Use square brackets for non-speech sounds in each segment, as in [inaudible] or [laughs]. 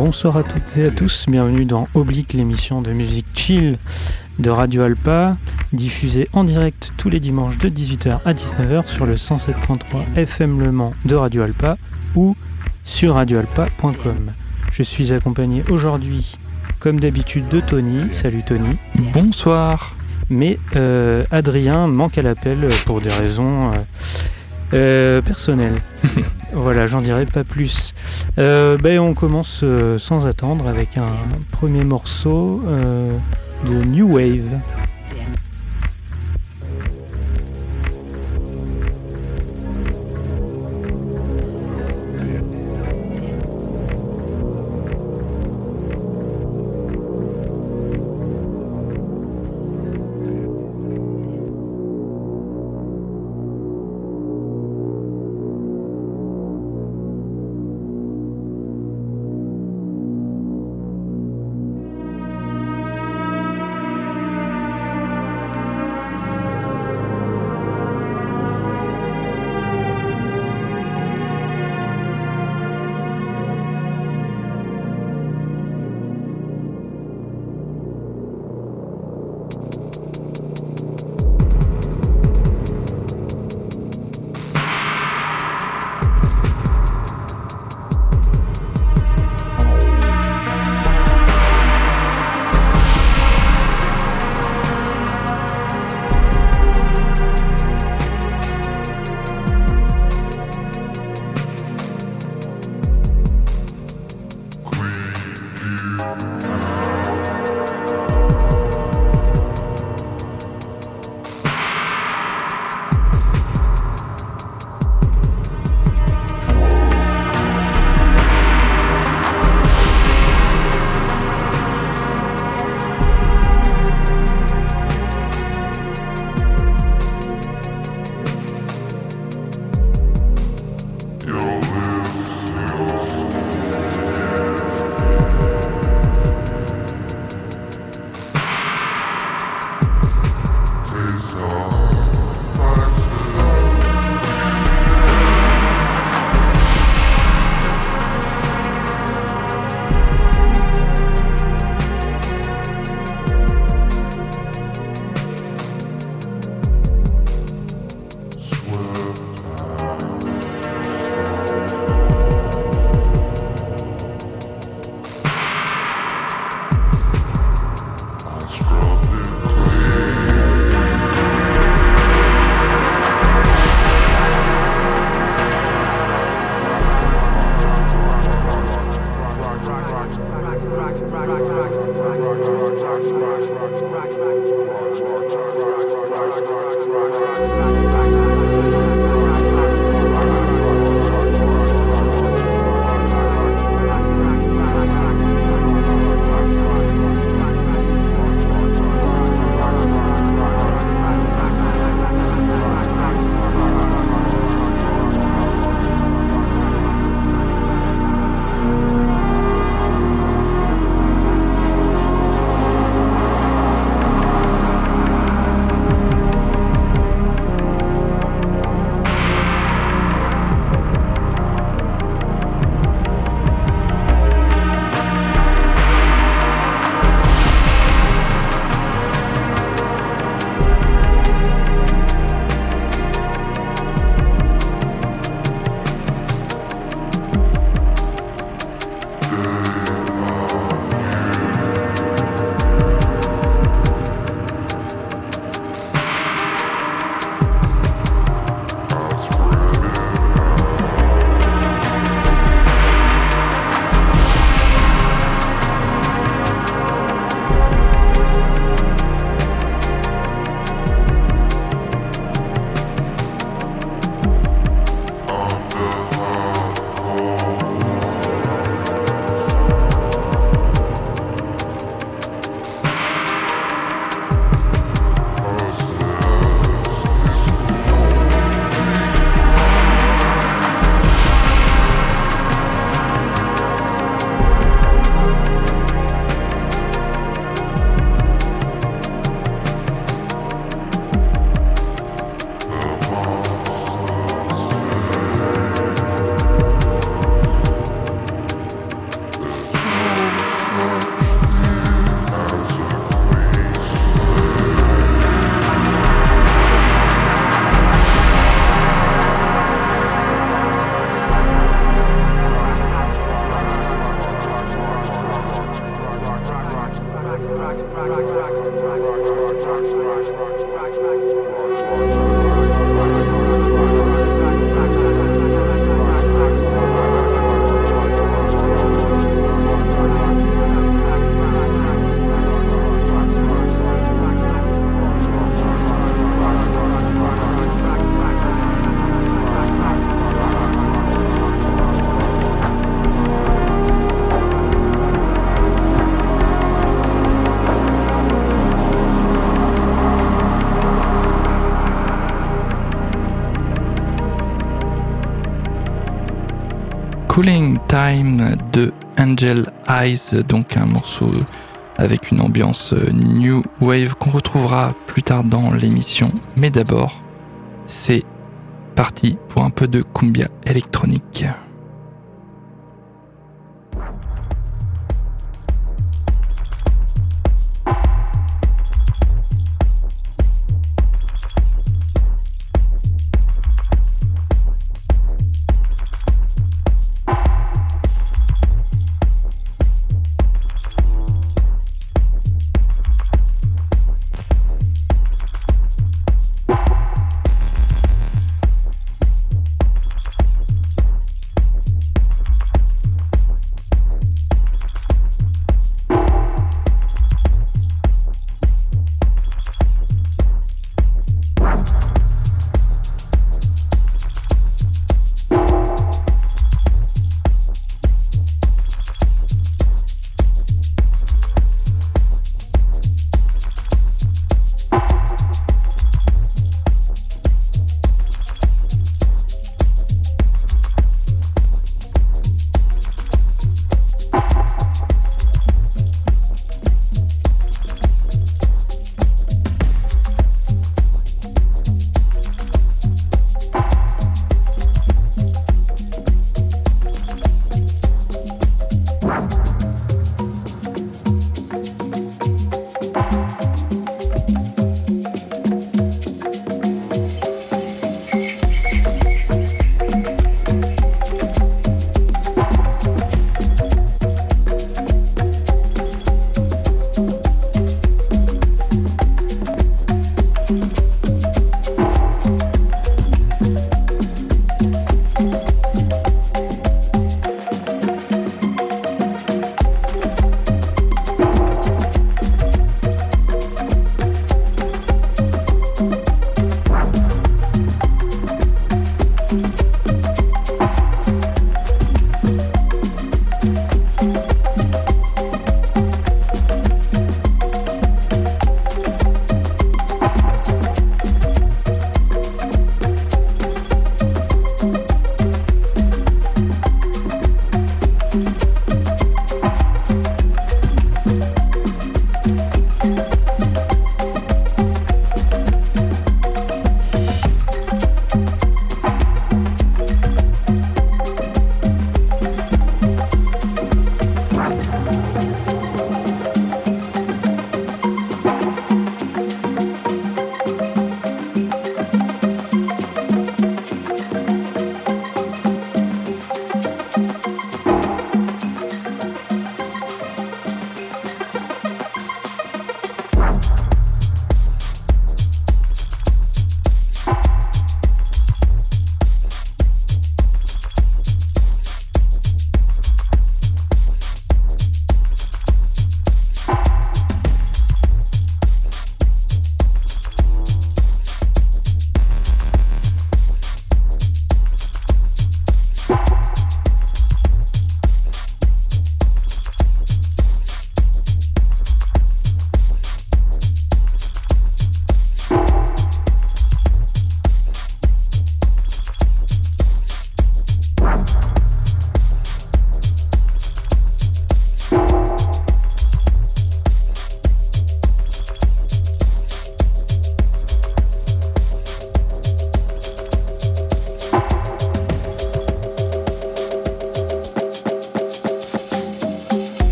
Bonsoir à toutes et à tous, bienvenue dans Oblique, l'émission de musique chill de Radio Alpa, diffusée en direct tous les dimanches de 18h à 19h sur le 107.3 FM Le Mans de Radio Alpa ou sur radioalpa.com. Je suis accompagné aujourd'hui, comme d'habitude, de Tony. Salut Tony. Bonsoir. Mais euh, Adrien manque à l'appel pour des raisons euh, euh, personnelles. [laughs] voilà, j'en dirai pas plus. ben, on commence sans attendre avec un premier morceau de New Wave. Angel Eyes, donc un morceau avec une ambiance new wave qu'on retrouvera plus tard dans l'émission. Mais d'abord, c'est parti pour un peu de cumbia électronique.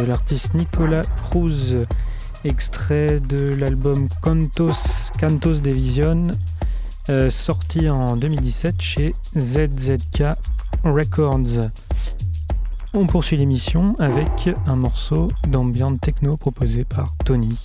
De l'artiste Nicolas Cruz, extrait de l'album Cantos, Cantos Division, euh, sorti en 2017 chez ZZK Records. On poursuit l'émission avec un morceau d'ambient techno proposé par Tony.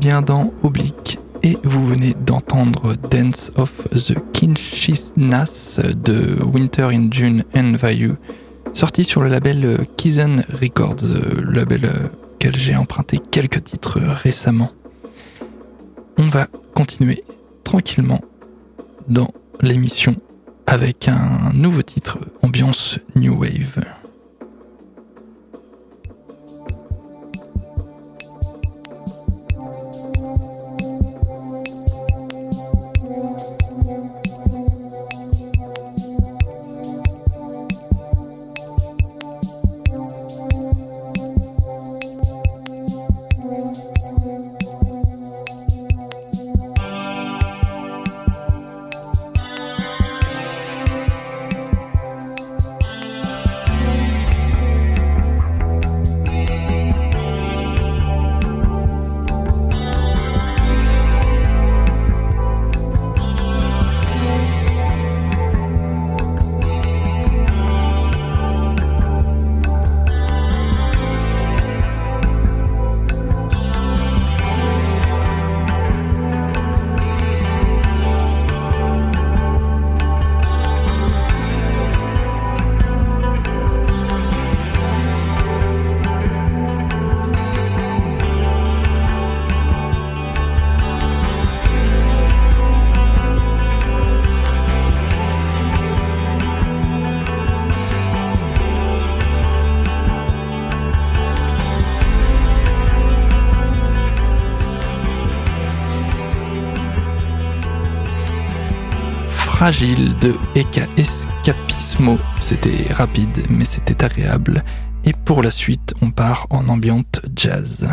Bien dans Oblique et vous venez d'entendre Dance of the Kinshinas de Winter in June and Vayu, sorti sur le label Kizen Records, le label auquel j'ai emprunté quelques titres récemment. On va continuer tranquillement dans l'émission avec un nouveau titre ambiance New Wave. Fragile de Eka Escapismo. C'était rapide, mais c'était agréable. Et pour la suite, on part en ambiante jazz.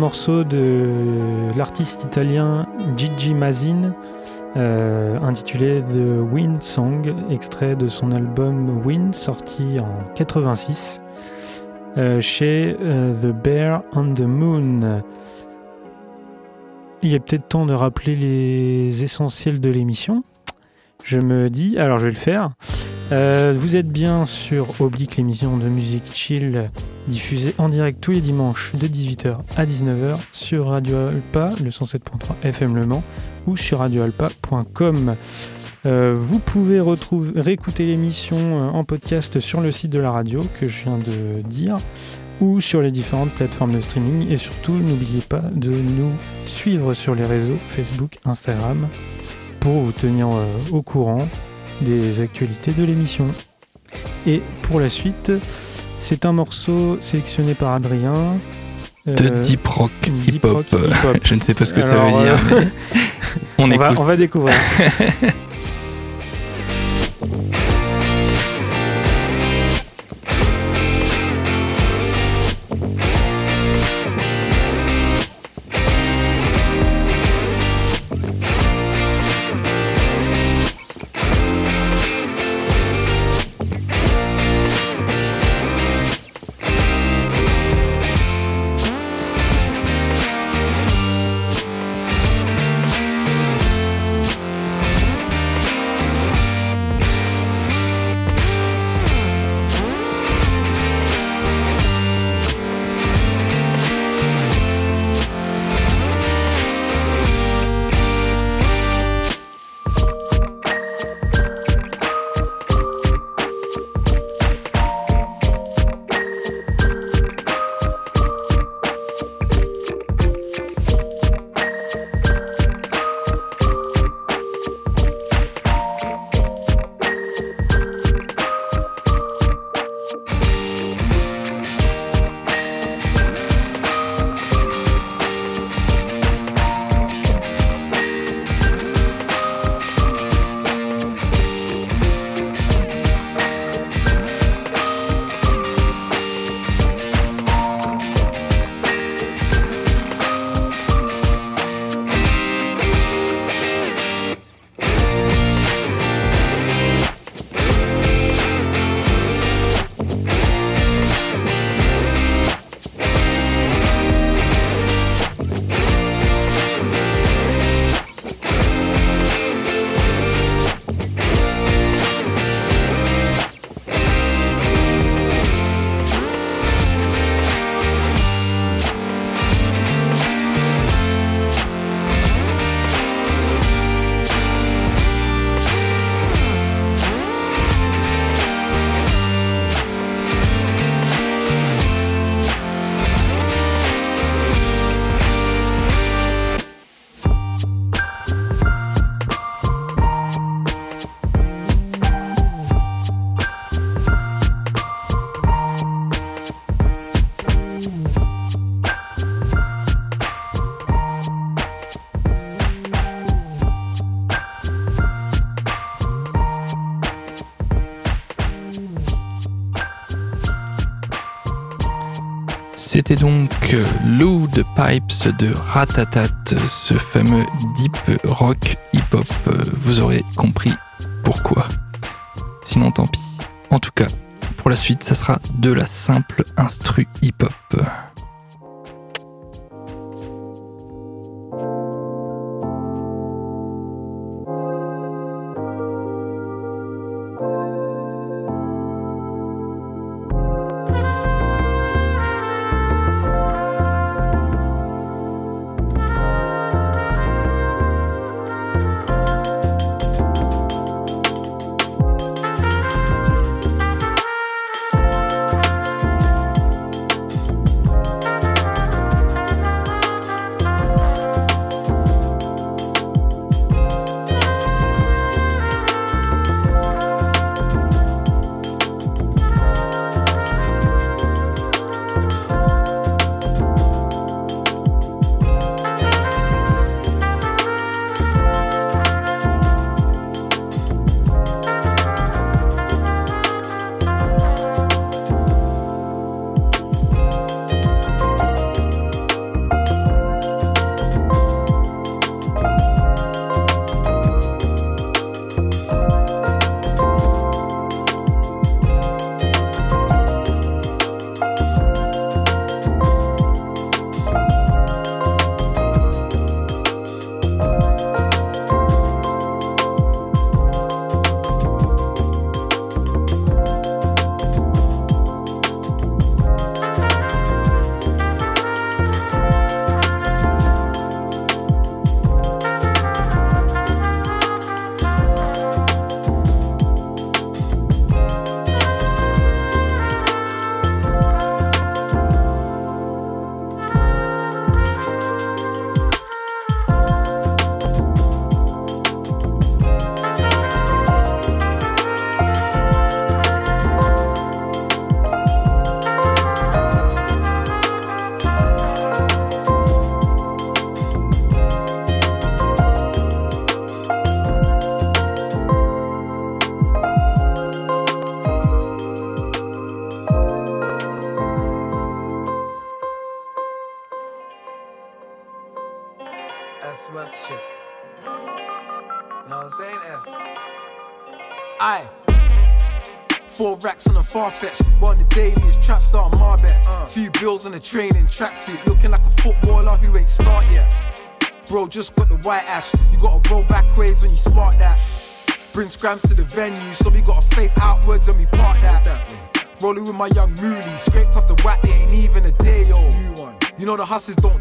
Morceau de l'artiste italien Gigi Mazin euh, intitulé The Wind Song, extrait de son album Wind sorti en 86 euh, chez euh, The Bear on the Moon. Il est peut-être temps de rappeler les essentiels de l'émission. Je me dis, alors je vais le faire. Euh, vous êtes bien sur Oblique, l'émission de musique chill diffusée en direct tous les dimanches de 18h à 19h sur Radio Alpa, le 107.3 FM Le Mans ou sur radioalpa.com. Euh, vous pouvez retrouver, réécouter l'émission euh, en podcast sur le site de la radio que je viens de dire ou sur les différentes plateformes de streaming et surtout n'oubliez pas de nous suivre sur les réseaux Facebook, Instagram pour vous tenir au courant des actualités de l'émission. Et pour la suite, c'est un morceau sélectionné par Adrien. Euh, de deep rock hip hop. [laughs] Je ne sais pas ce que ça veut dire. Euh, [laughs] on, va, on va découvrir. [laughs] C'était donc euh, Load Pipes de Ratatat, ce fameux deep rock hip-hop. Euh, vous aurez compris pourquoi. Sinon, tant pis. En tout cas, pour la suite, ça sera de la simple instru hip-hop.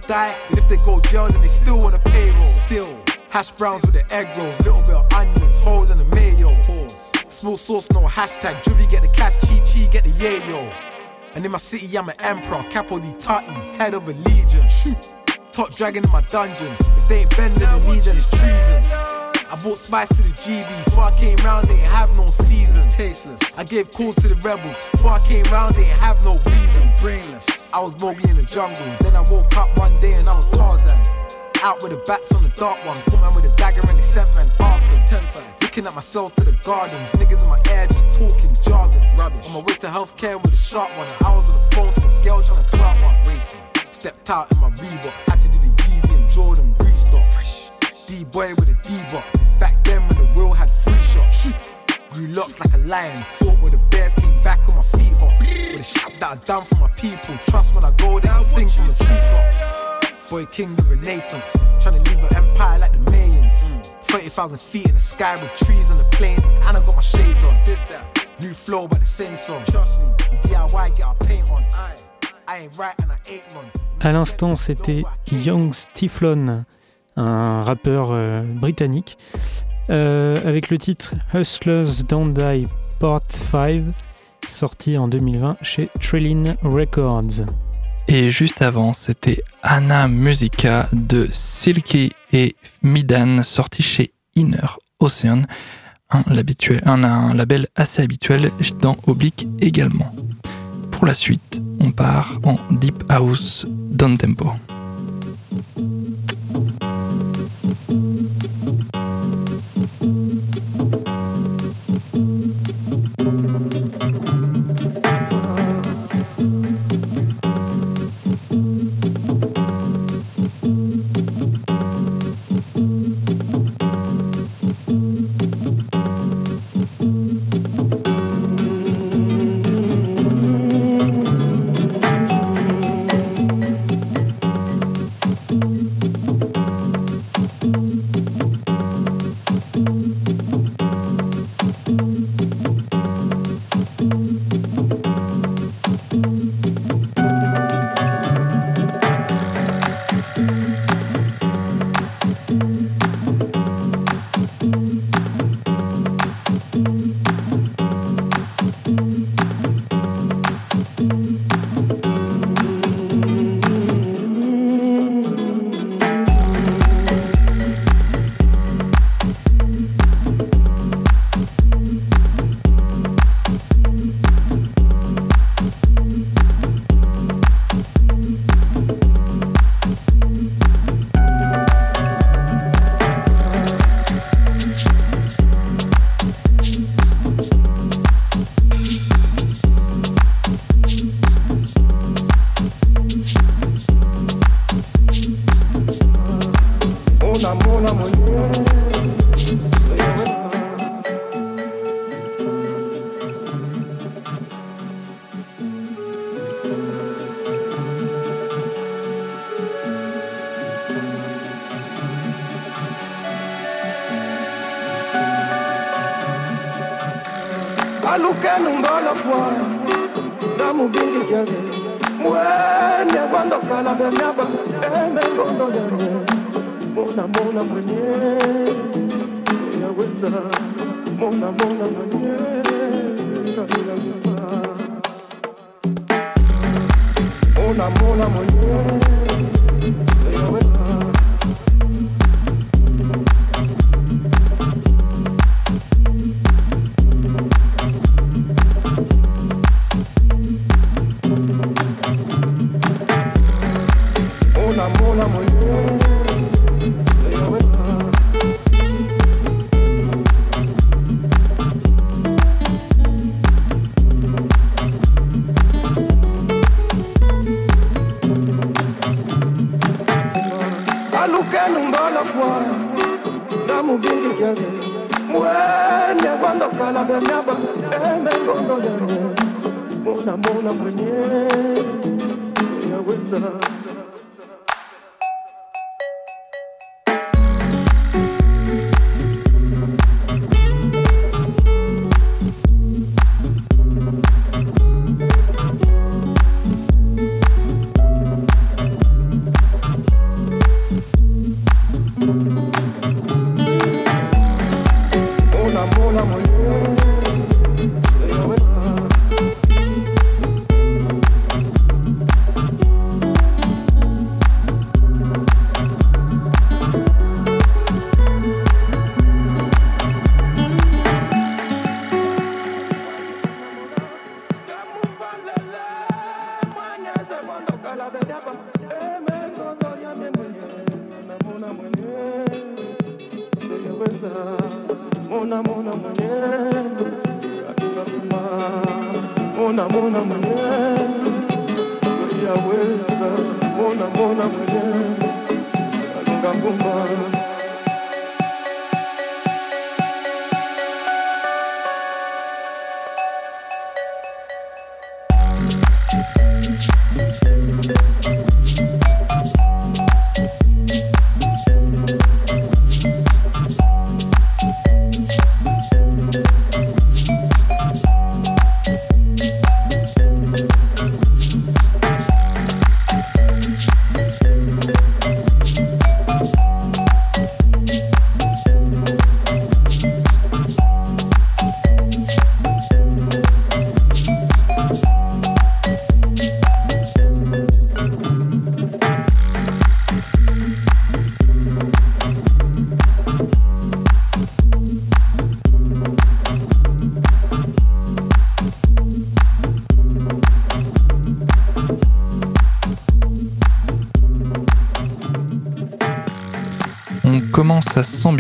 Hustlers and if they go jail, then they still want a payroll. Still, hash browns with the egg rolls, little bit of onions, holding the mayo. Pause. Small sauce, no hashtag. Juvie get the cash, chi chi get the yayo. And in my city, I'm an emperor, capo di tati, head of a legion. Top dragon in my dungeon. If they ain't bending the knee, then it's treason. I bought spice to the GB. Before I came round, they ain't have no season. Tasteless. I gave calls to the rebels. Before I came round, they ain't have no reasons. Brainless. I was Mowgli in the jungle. Then I woke up one day and I was Tarzan. Out with the bats on the dark one. Put man with a dagger and they sent man Arkham. Thames Looking at myself to the gardens. Niggas in my ear just talking jargon. Rubbish. On my way to healthcare with a sharp one. I was on the phone to a girl trying to clout one. Race. Stepped out in my Reeboks. Had to do the Yeezy and Jordan restock. Fresh. D-boy with a D-bot. Back then when the wheel had free shots. Grew locks like a lion. A shot that I done for my people. Trust when I go there, I sing from the treetop. Boy King the Renaissance. Trying to leave an empire like the Mayans. 30,000 feet in the sky with trees on the plane. And I got my shades on. Did that. New flow, but the same song. Trust me. DIY, get our paint on. I ain't right and I ain't wrong. À l'instant, c'était Young Stiflon, un rappeur euh, britannique, euh, avec le titre Hustlers Don't Die Part 5, sorti en 2020 chez Trillin Records. Et juste avant, c'était Anna Musica de Silky et Midan, sorti chez Inner Ocean, un, un, un label assez habituel dans Oblique également. Pour la suite, on part en Deep House Down Tempo.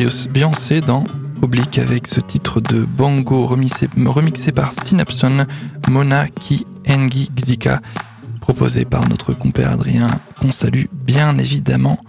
S'ambiancer dans Oblique avec ce titre de Bongo remixé, remixé par Synapson, Mona Ki Engi Xika, proposé par notre compère Adrien, qu'on salue bien évidemment.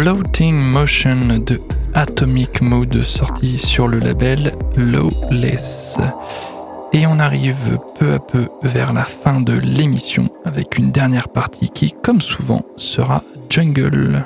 Floating Motion de Atomic Mode sorti sur le label Lawless. Et on arrive peu à peu vers la fin de l'émission avec une dernière partie qui, comme souvent, sera Jungle.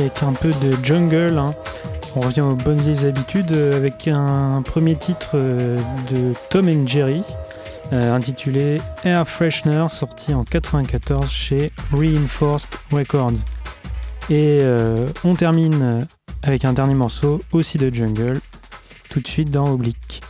Avec un peu de jungle. hein. On revient aux bonnes vieilles habitudes euh, avec un premier titre euh, de Tom and Jerry euh, intitulé Air Freshener sorti en 94 chez Reinforced Records. Et on termine avec un dernier morceau aussi de jungle tout de suite dans Oblique.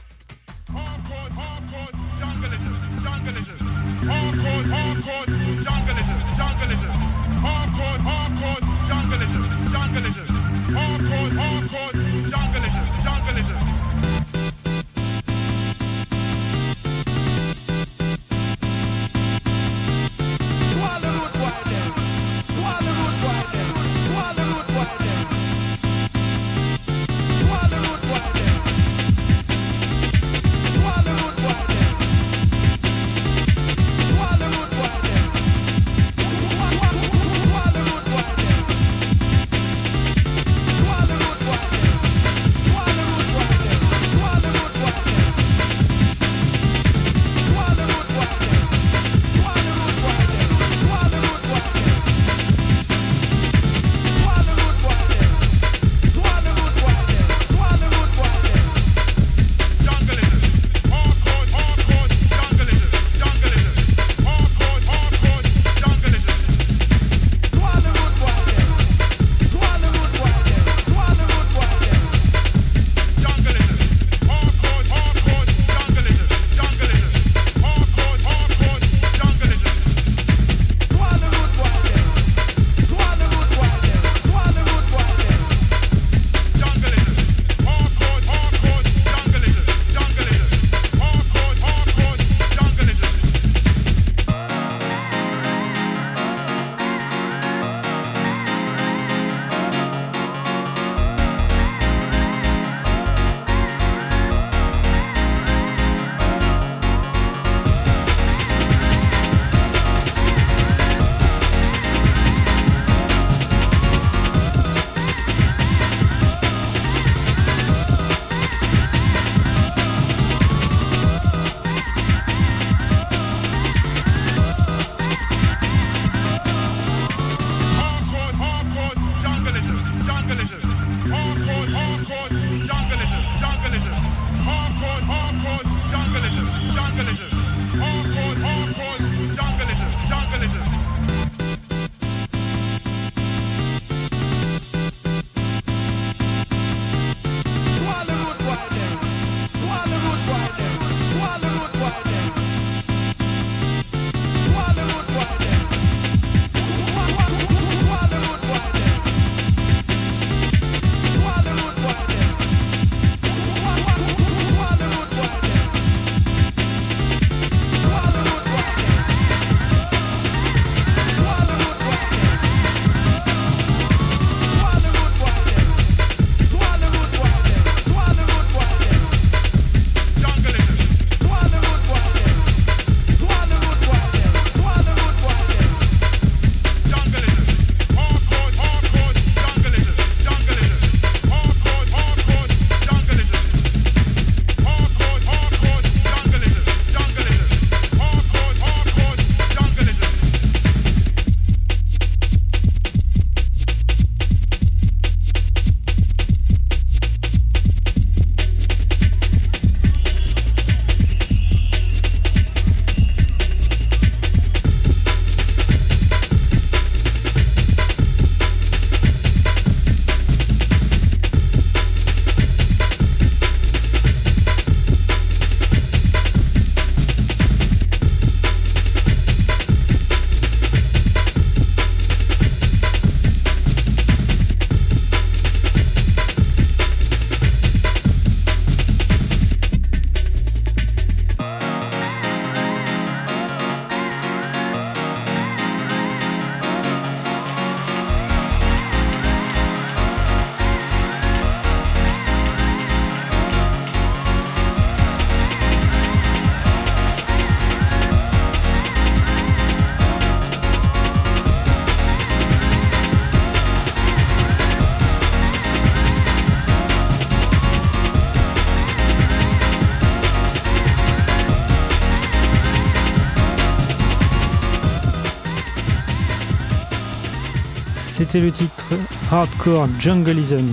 C'était le titre Hardcore Jungleism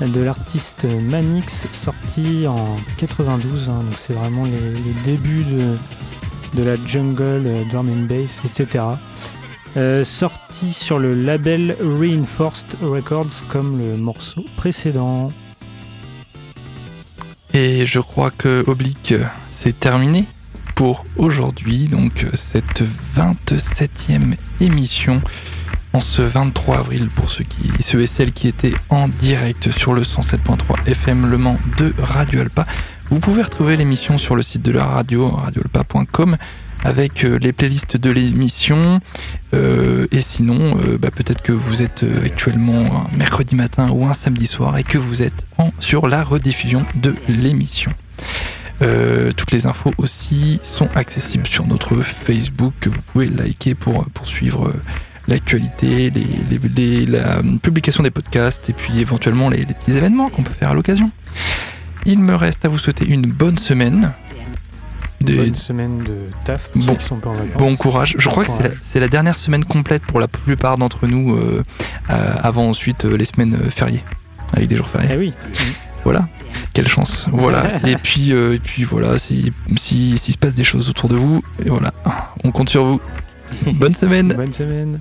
de l'artiste Manix, sorti en 92. hein, donc c'est vraiment les, débuts de, de la jungle, euh, drum and bass, etc. Euh, sorti sur le label Reinforced Records comme le morceau précédent. Et je crois que Oblique, euh, c'est terminé pour aujourd'hui. Donc, cette 27e émission en ce 23 avril pour ceux, qui, ceux et celles qui étaient en direct sur le 107.3 FM Le Mans de Radio Alpa. Vous pouvez retrouver l'émission sur le site de la radio, radioalpa.com, avec euh, les playlists de l'émission. Euh, et sinon, euh, bah, peut-être que vous êtes actuellement un mercredi matin ou un samedi soir et que vous êtes sur la rediffusion de l'émission. Toutes les infos aussi sont accessibles sur notre Facebook que vous pouvez liker pour, pour suivre l'actualité, les, les- les- la publication des podcasts et puis éventuellement les, les petits événements qu'on peut faire à l'occasion. Il me reste à vous souhaiter une bonne semaine. Des- Bonne semaine de taf pour Bon- ceux qui sont pas en vacances. Bon courage. Je crois que c'est la, dernière semaine complète pour la plupart d'entre nous, euh, euh, avant ensuite euh, les semaines euh, fériées, avec des jours fériés. Eh oui, Voilà, quelle chance. Voilà. [laughs] et puis, et puis voilà, si, si, s'il se passe des choses autour de vous, et voilà, on compte sur vous. [laughs] Bonne semaine. bonne semaine.